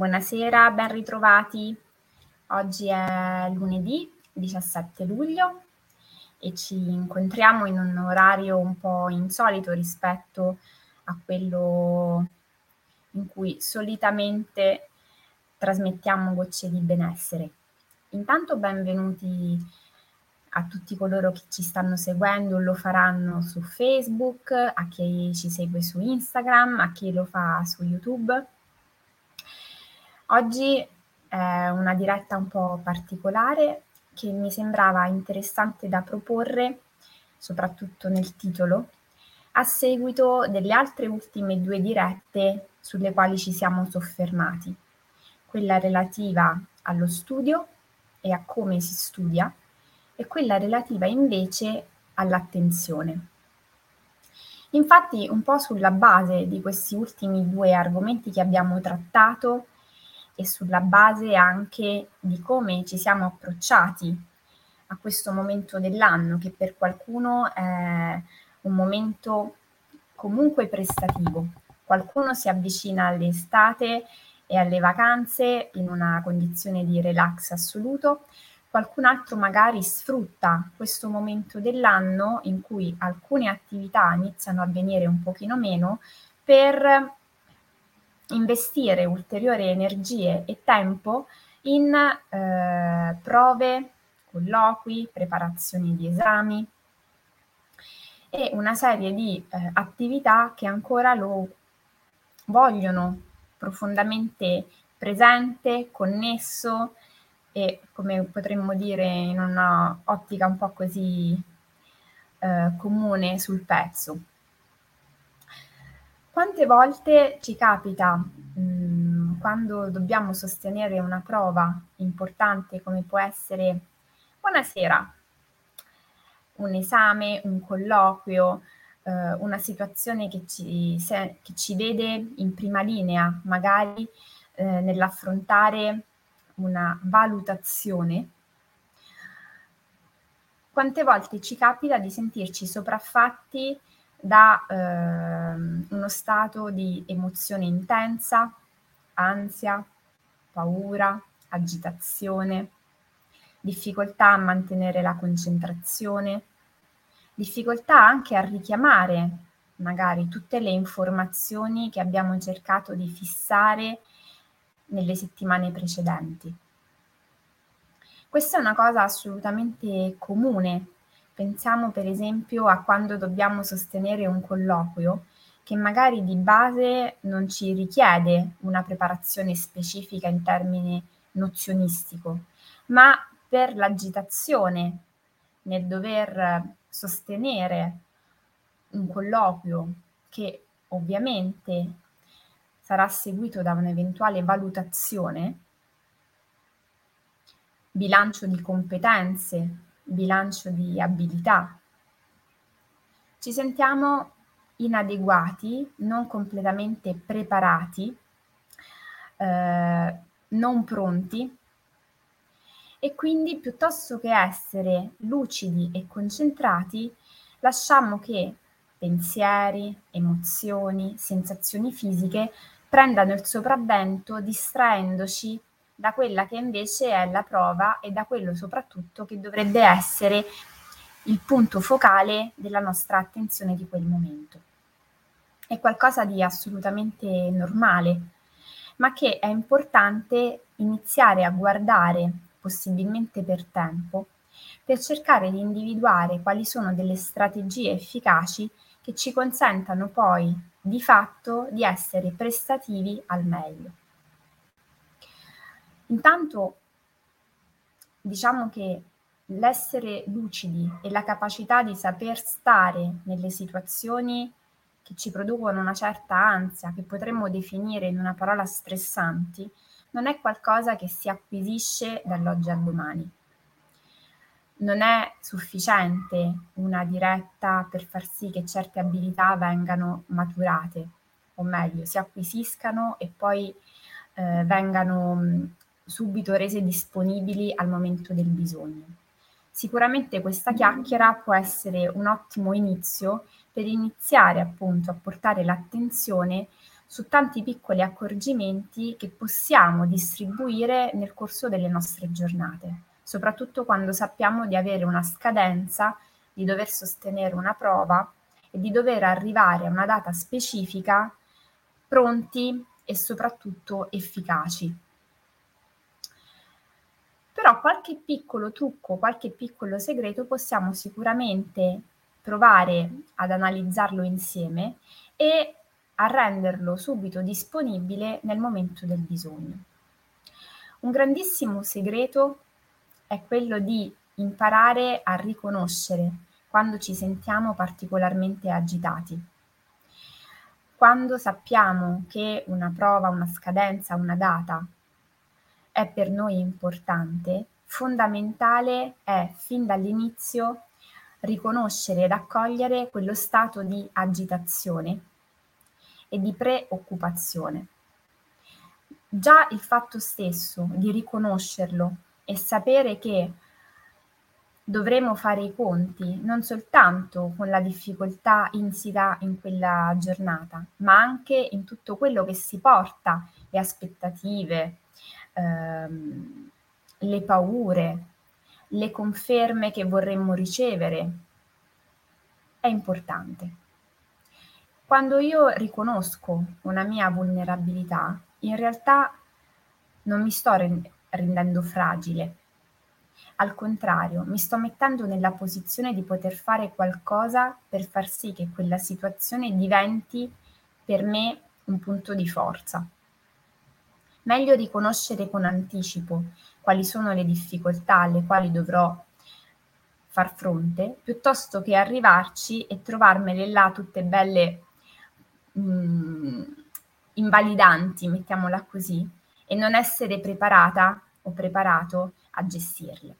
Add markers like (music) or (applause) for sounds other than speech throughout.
Buonasera, ben ritrovati. Oggi è lunedì 17 luglio e ci incontriamo in un orario un po' insolito rispetto a quello in cui solitamente trasmettiamo gocce di benessere. Intanto benvenuti a tutti coloro che ci stanno seguendo, lo faranno su Facebook, a chi ci segue su Instagram, a chi lo fa su YouTube. Oggi è una diretta un po' particolare che mi sembrava interessante da proporre, soprattutto nel titolo, a seguito delle altre ultime due dirette sulle quali ci siamo soffermati, quella relativa allo studio e a come si studia e quella relativa invece all'attenzione. Infatti, un po' sulla base di questi ultimi due argomenti che abbiamo trattato, e sulla base anche di come ci siamo approcciati a questo momento dell'anno, che per qualcuno è un momento comunque prestativo. Qualcuno si avvicina all'estate e alle vacanze in una condizione di relax assoluto, qualcun altro magari sfrutta questo momento dell'anno in cui alcune attività iniziano a venire un pochino meno per investire ulteriori energie e tempo in eh, prove, colloqui, preparazioni di esami e una serie di eh, attività che ancora lo vogliono profondamente presente, connesso e come potremmo dire in una ottica un po' così eh, comune sul pezzo. Quante volte ci capita, mh, mm, quando dobbiamo sostenere una prova importante come può essere buonasera, un esame, un colloquio, eh, una situazione che ci, se, che ci, vede in prima linea, magari eh, nell'affrontare una valutazione, quante volte ci capita di sentirci sopraffatti da eh, uno stato di emozione intensa, ansia, paura, agitazione, difficoltà a mantenere la concentrazione, difficoltà anche a richiamare magari tutte le informazioni che abbiamo cercato di fissare nelle settimane precedenti. Questa è una cosa assolutamente comune Pensiamo per esempio a quando dobbiamo sostenere un colloquio che magari di base non ci richiede una preparazione specifica in termini nozionistico, ma per l'agitazione nel dover sostenere un colloquio che ovviamente sarà seguito da un'eventuale valutazione, bilancio di competenze, bilancio di abilità. Ci sentiamo inadeguati, non completamente preparati, eh, non pronti e quindi piuttosto che essere lucidi e concentrati, lasciamo che pensieri, emozioni, sensazioni fisiche prendano il sopravvento distraendoci da quella che invece è la prova e da quello soprattutto che dovrebbe essere il punto focale della nostra attenzione di quel momento. È qualcosa di assolutamente normale, ma che è importante iniziare a guardare, possibilmente per tempo, per cercare di individuare quali sono delle strategie efficaci che ci consentano poi di fatto di essere prestativi al meglio. Intanto diciamo che l'essere lucidi e la capacità di saper stare nelle situazioni che ci producono una certa ansia, che potremmo definire in una parola stressanti, non è qualcosa che si acquisisce dall'oggi al domani. Non è sufficiente una diretta per far sì che certe abilità vengano maturate, o meglio, si acquisiscano e poi eh, vengano subito rese disponibili al momento del bisogno. Sicuramente questa chiacchiera può essere un ottimo inizio per iniziare appunto a portare l'attenzione su tanti piccoli accorgimenti che possiamo distribuire nel corso delle nostre giornate, soprattutto quando sappiamo di avere una scadenza, di dover sostenere una prova e di dover arrivare a una data specifica pronti e soprattutto efficaci. Però qualche piccolo trucco, qualche piccolo segreto possiamo sicuramente provare ad analizzarlo insieme e a renderlo subito disponibile nel momento del bisogno. Un grandissimo segreto è quello di imparare a riconoscere quando ci sentiamo particolarmente agitati. Quando sappiamo che una prova, una scadenza, una data è per noi importante, fondamentale è fin dall'inizio riconoscere ed accogliere quello stato di agitazione e di preoccupazione. Già il fatto stesso di riconoscerlo e sapere che dovremo fare i conti non soltanto con la difficoltà insita in quella giornata, ma anche in tutto quello che si porta, le aspettative, ehm, le paure, le conferme che vorremmo ricevere, è importante. Quando io riconosco una mia vulnerabilità, in realtà non mi sto rendendo fragile. Al contrario, mi sto mettendo nella posizione di poter fare qualcosa per far sì che quella situazione diventi per me un punto di forza. Meglio riconoscere con anticipo quali sono le difficoltà alle quali dovrò far fronte, piuttosto che arrivarci e trovarmele là tutte belle mh, mm, invalidanti, mettiamola così, e non essere preparata o preparato a gestirle.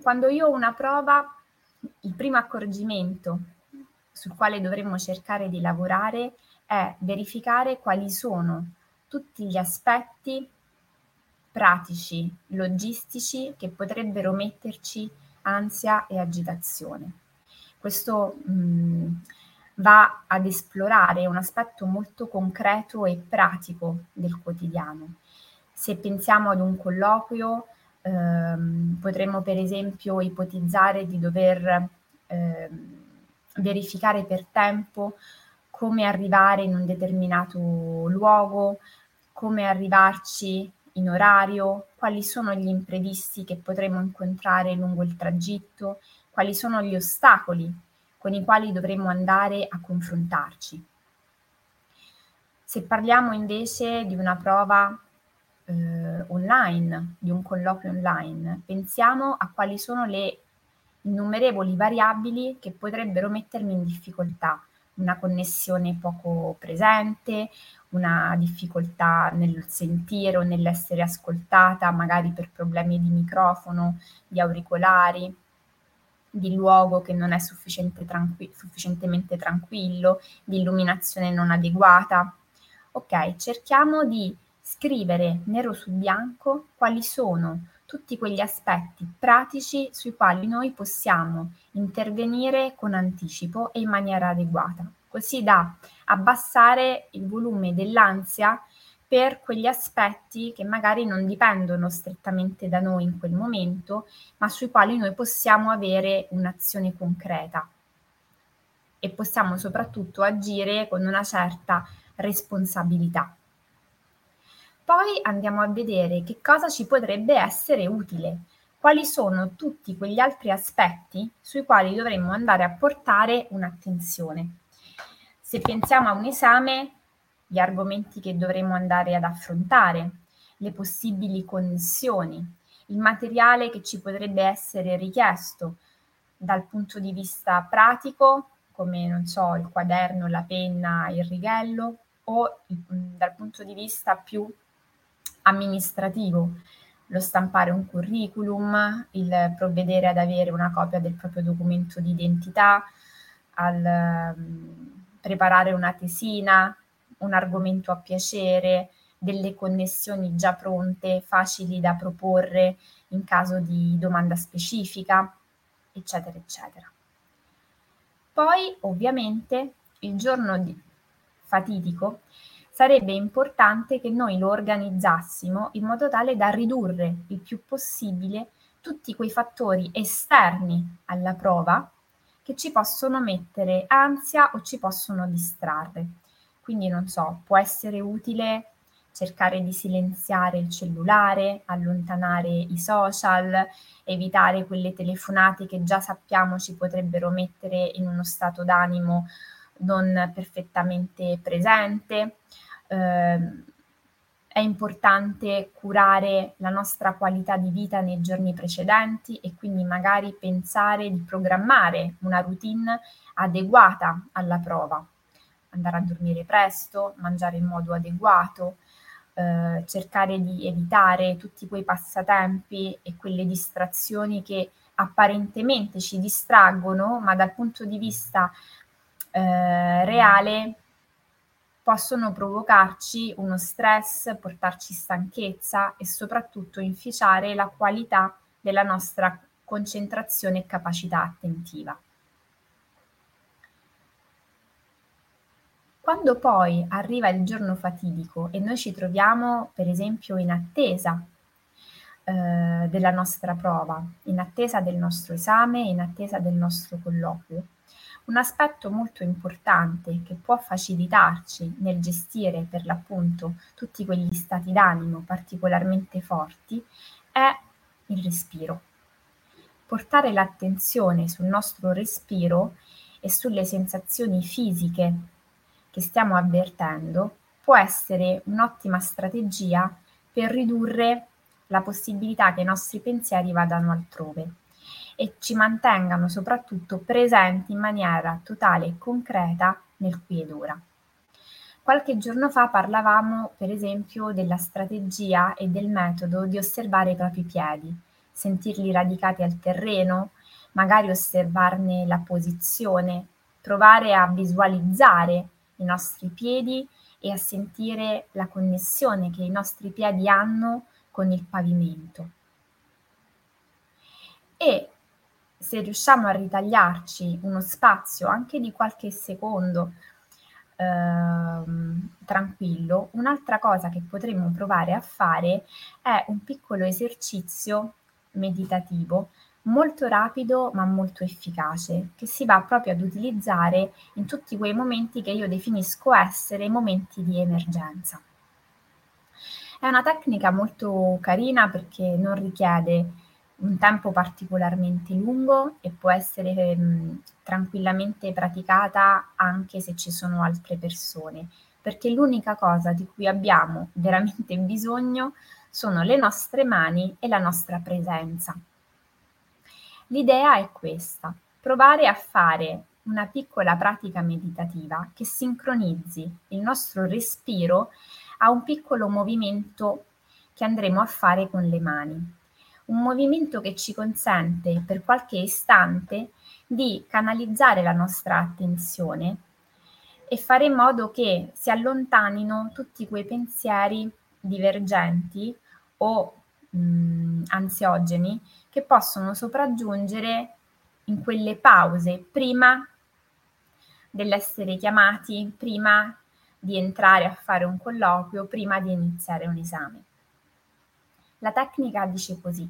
Quando io ho una prova, il primo accorgimento sul quale dovremmo cercare di lavorare è verificare quali sono tutti gli aspetti pratici, logistici che potrebbero metterci ansia e agitazione. Questo mh, mm, va ad esplorare un aspetto molto concreto e pratico del quotidiano. Se pensiamo ad un colloquio, ehm, potremmo per esempio ipotizzare di dover ehm, verificare per tempo come arrivare in un determinato luogo, come arrivarci in orario, quali sono gli imprevisti che potremo incontrare lungo il tragitto, quali sono gli ostacoli con i quali dovremmo andare a confrontarci. Se parliamo invece di una prova eh, online, di un colloquio online, pensiamo a quali sono le innumerevoli variabili che potrebbero mettermi in difficoltà, una connessione poco presente, una difficoltà nel sentire o nell'essere ascoltata, magari per problemi di microfono, di auricolari, di luogo che non è sufficiente tranqui- sufficientemente tranquillo, di illuminazione non adeguata. Ok, cerchiamo di scrivere nero su bianco quali sono tutti quegli aspetti pratici sui quali noi possiamo intervenire con anticipo e in maniera adeguata, così da abbassare il volume dell'ansia per quegli aspetti che magari non dipendono strettamente da noi in quel momento, ma sui quali noi possiamo avere un'azione concreta e possiamo soprattutto agire con una certa responsabilità. Poi andiamo a vedere che cosa ci potrebbe essere utile, quali sono tutti quegli altri aspetti sui quali dovremmo andare a portare un'attenzione. Se pensiamo a un esame, gli argomenti che dovremo andare ad affrontare, le possibili connessioni, il materiale che ci potrebbe essere richiesto dal punto di vista pratico, come non so, il quaderno, la penna, il righello, o dal punto di vista più amministrativo, lo stampare un curriculum, il provvedere ad avere una copia del proprio documento di identità, al um, preparare una tesina, un argomento a piacere, delle connessioni già pronte, facili da proporre in caso di domanda specifica, eccetera, eccetera. Poi ovviamente il giorno di, fatidico, sarebbe importante che noi lo organizzassimo in modo tale da ridurre il più possibile tutti quei fattori esterni alla prova che ci possono mettere ansia o ci possono distrarre. Quindi non so, può essere utile cercare di silenziare il cellulare, allontanare i social, evitare quelle telefonate che già sappiamo ci potrebbero mettere in uno stato d'animo non perfettamente presente. Eh, è importante curare la nostra qualità di vita nei giorni precedenti e quindi magari pensare di programmare una routine adeguata alla prova. Andare a dormire presto, mangiare in modo adeguato, eh, cercare di evitare tutti quei passatempi e quelle distrazioni che apparentemente ci distraggono, ma dal punto di vista eh, reale possono provocarci uno stress, portarci stanchezza e soprattutto inficiare la qualità della nostra concentrazione e capacità attentiva. Quando poi arriva il giorno fatidico e noi ci troviamo per esempio in attesa eh, della nostra prova, in attesa del nostro esame, in attesa del nostro colloquio, un aspetto molto importante che può facilitarci nel gestire per l'appunto tutti quegli stati d'animo particolarmente forti è il respiro. Portare l'attenzione sul nostro respiro e sulle sensazioni fisiche che stiamo avvertendo può essere un'ottima strategia per ridurre la possibilità che i nostri pensieri vadano altrove e ci mantengano soprattutto presenti in maniera totale e concreta nel qui ed ora. Qualche giorno fa parlavamo, per esempio, della strategia e del metodo di osservare i propri piedi, sentirli radicati al terreno, magari osservarne la posizione, provare a visualizzare i nostri piedi e a sentire la connessione che i nostri piedi hanno con il pavimento. E se riusciamo a ritagliarci uno spazio anche di qualche secondo ehm, tranquillo, un'altra cosa che potremmo provare a fare è un piccolo esercizio meditativo molto rapido ma molto efficace, che si va proprio ad utilizzare in tutti quei momenti che io definisco essere momenti di emergenza. È una tecnica molto carina perché non richiede un tempo particolarmente lungo e può essere mh, mm, tranquillamente praticata anche se ci sono altre persone, perché l'unica cosa di cui abbiamo (laughs) veramente bisogno sono le nostre mani e la nostra presenza. L'idea è questa, provare a fare una piccola pratica meditativa che sincronizzi il nostro respiro a un piccolo movimento che andremo a fare con le mani un movimento che ci consente per qualche istante di canalizzare la nostra attenzione e fare in modo che si allontanino tutti quei pensieri divergenti o mh, ansiogeni che possono sopraggiungere in quelle pause prima dell'essere chiamati, prima di entrare a fare un colloquio, prima di iniziare un esame. La tecnica dice così.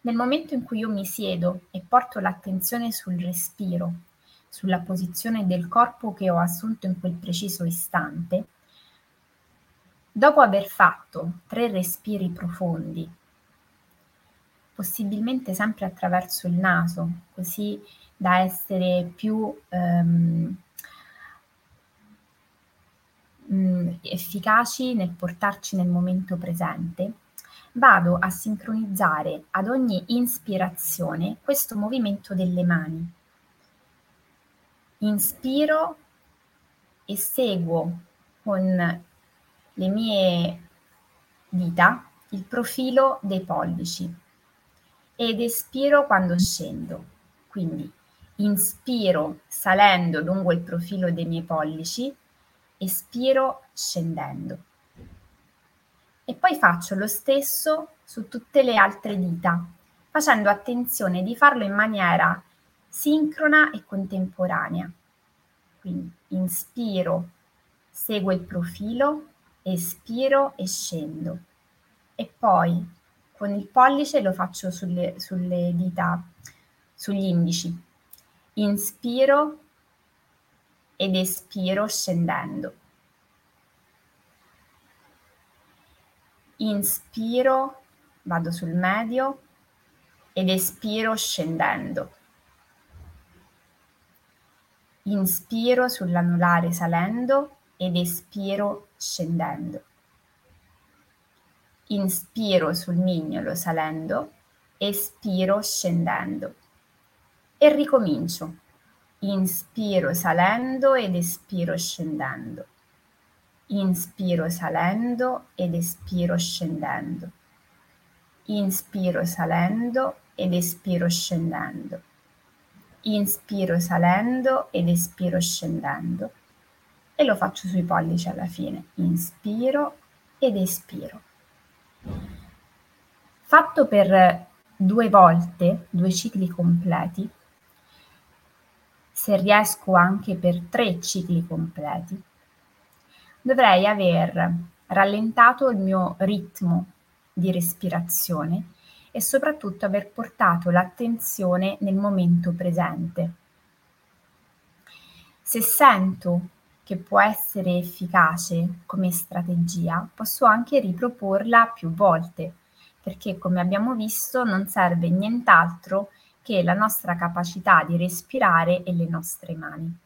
Nel momento in cui io mi siedo e porto l'attenzione sul respiro, sulla posizione del corpo che ho assunto in quel preciso istante, dopo aver fatto tre respiri profondi, possibilmente sempre attraverso il naso, così da essere più ehm, mm, efficaci nel portarci nel momento presente, vado a sincronizzare ad ogni ispirazione questo movimento delle mani. Inspiro e seguo con le mie dita il profilo dei pollici ed espiro quando scendo. Quindi inspiro salendo lungo il profilo dei miei pollici, espiro scendendo e poi faccio lo stesso su tutte le altre dita, facendo attenzione di farlo in maniera sincrona e contemporanea. Quindi inspiro, seguo il profilo, espiro e scendo. E poi con il pollice lo faccio sulle, sulle dita, sugli indici. Inspiro ed espiro scendendo. Inspiro, vado sul medio ed espiro scendendo. Inspiro sull'anulare salendo ed espiro scendendo. Inspiro sul mignolo salendo, espiro scendendo. E ricomincio. Inspiro salendo ed espiro scendendo. Inspiro salendo ed espiro scendendo. Inspiro salendo ed espiro scendendo. Inspiro salendo ed espiro scendendo. E lo faccio sui pollici alla fine. Inspiro ed espiro. Fatto per due volte, due cicli completi, se riesco anche per tre cicli completi, dovrei aver rallentato il mio ritmo di respirazione e soprattutto aver portato l'attenzione nel momento presente. Se sento che può essere efficace come strategia, posso anche riproporla più volte, perché come abbiamo visto non serve nient'altro che la nostra capacità di respirare e le nostre mani.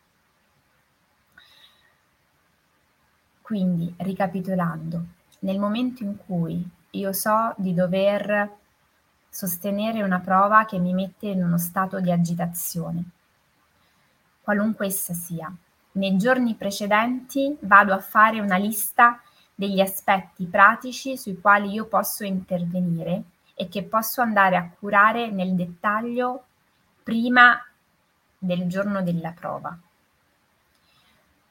Quindi, ricapitolando, nel momento in cui io so di dover sostenere una prova che mi mette in uno stato di agitazione, qualunque essa sia, nei giorni precedenti vado a fare una lista degli aspetti pratici sui quali io posso intervenire e che posso andare a curare nel dettaglio prima del giorno della prova.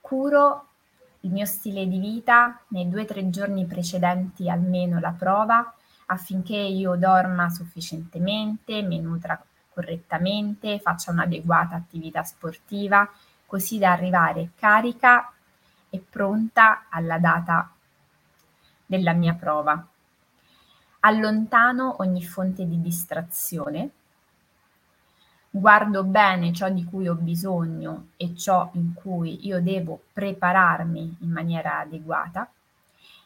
Curo il mio stile di vita nei due o tre giorni precedenti almeno la prova affinché io dorma sufficientemente, mi nutra correttamente, faccia un'adeguata attività sportiva, così da arrivare carica e pronta alla data della mia prova. Allontano ogni fonte di distrazione, guardo bene ciò di cui ho bisogno e ciò in cui io devo prepararmi in maniera adeguata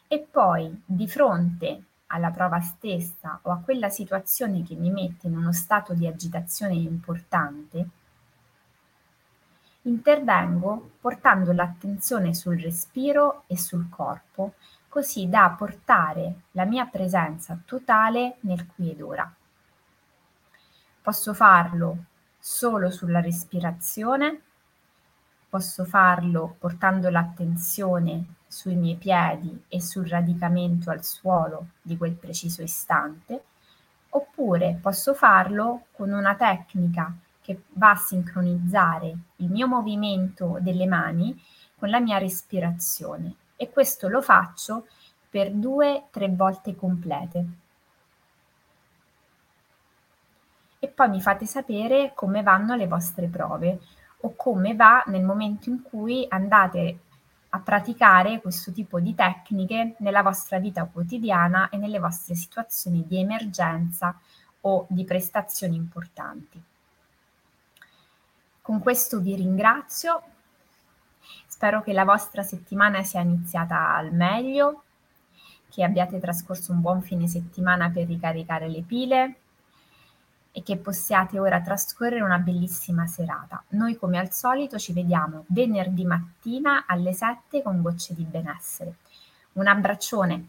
e poi di fronte alla prova stessa o a quella situazione che mi mette in uno stato di agitazione importante, intervengo portando l'attenzione sul respiro e sul corpo, così da portare la mia presenza totale nel qui ed ora. Posso farlo solo sulla respirazione, posso farlo portando l'attenzione sui miei piedi e sul radicamento al suolo di quel preciso istante, oppure posso farlo con una tecnica che va a sincronizzare il mio movimento delle mani con la mia respirazione e questo lo faccio per due, tre volte complete. E poi mi fate sapere come vanno le vostre prove o come va nel momento in cui andate a praticare questo tipo di tecniche nella vostra vita quotidiana e nelle vostre situazioni di emergenza o di prestazioni importanti. Con questo vi ringrazio, spero che la vostra settimana sia iniziata al meglio, che abbiate trascorso un buon fine settimana per ricaricare le pile e che possiate ora trascorrere una bellissima serata. Noi come al solito ci vediamo venerdì mattina alle 7 con Gocce di Benessere. Un abbraccione!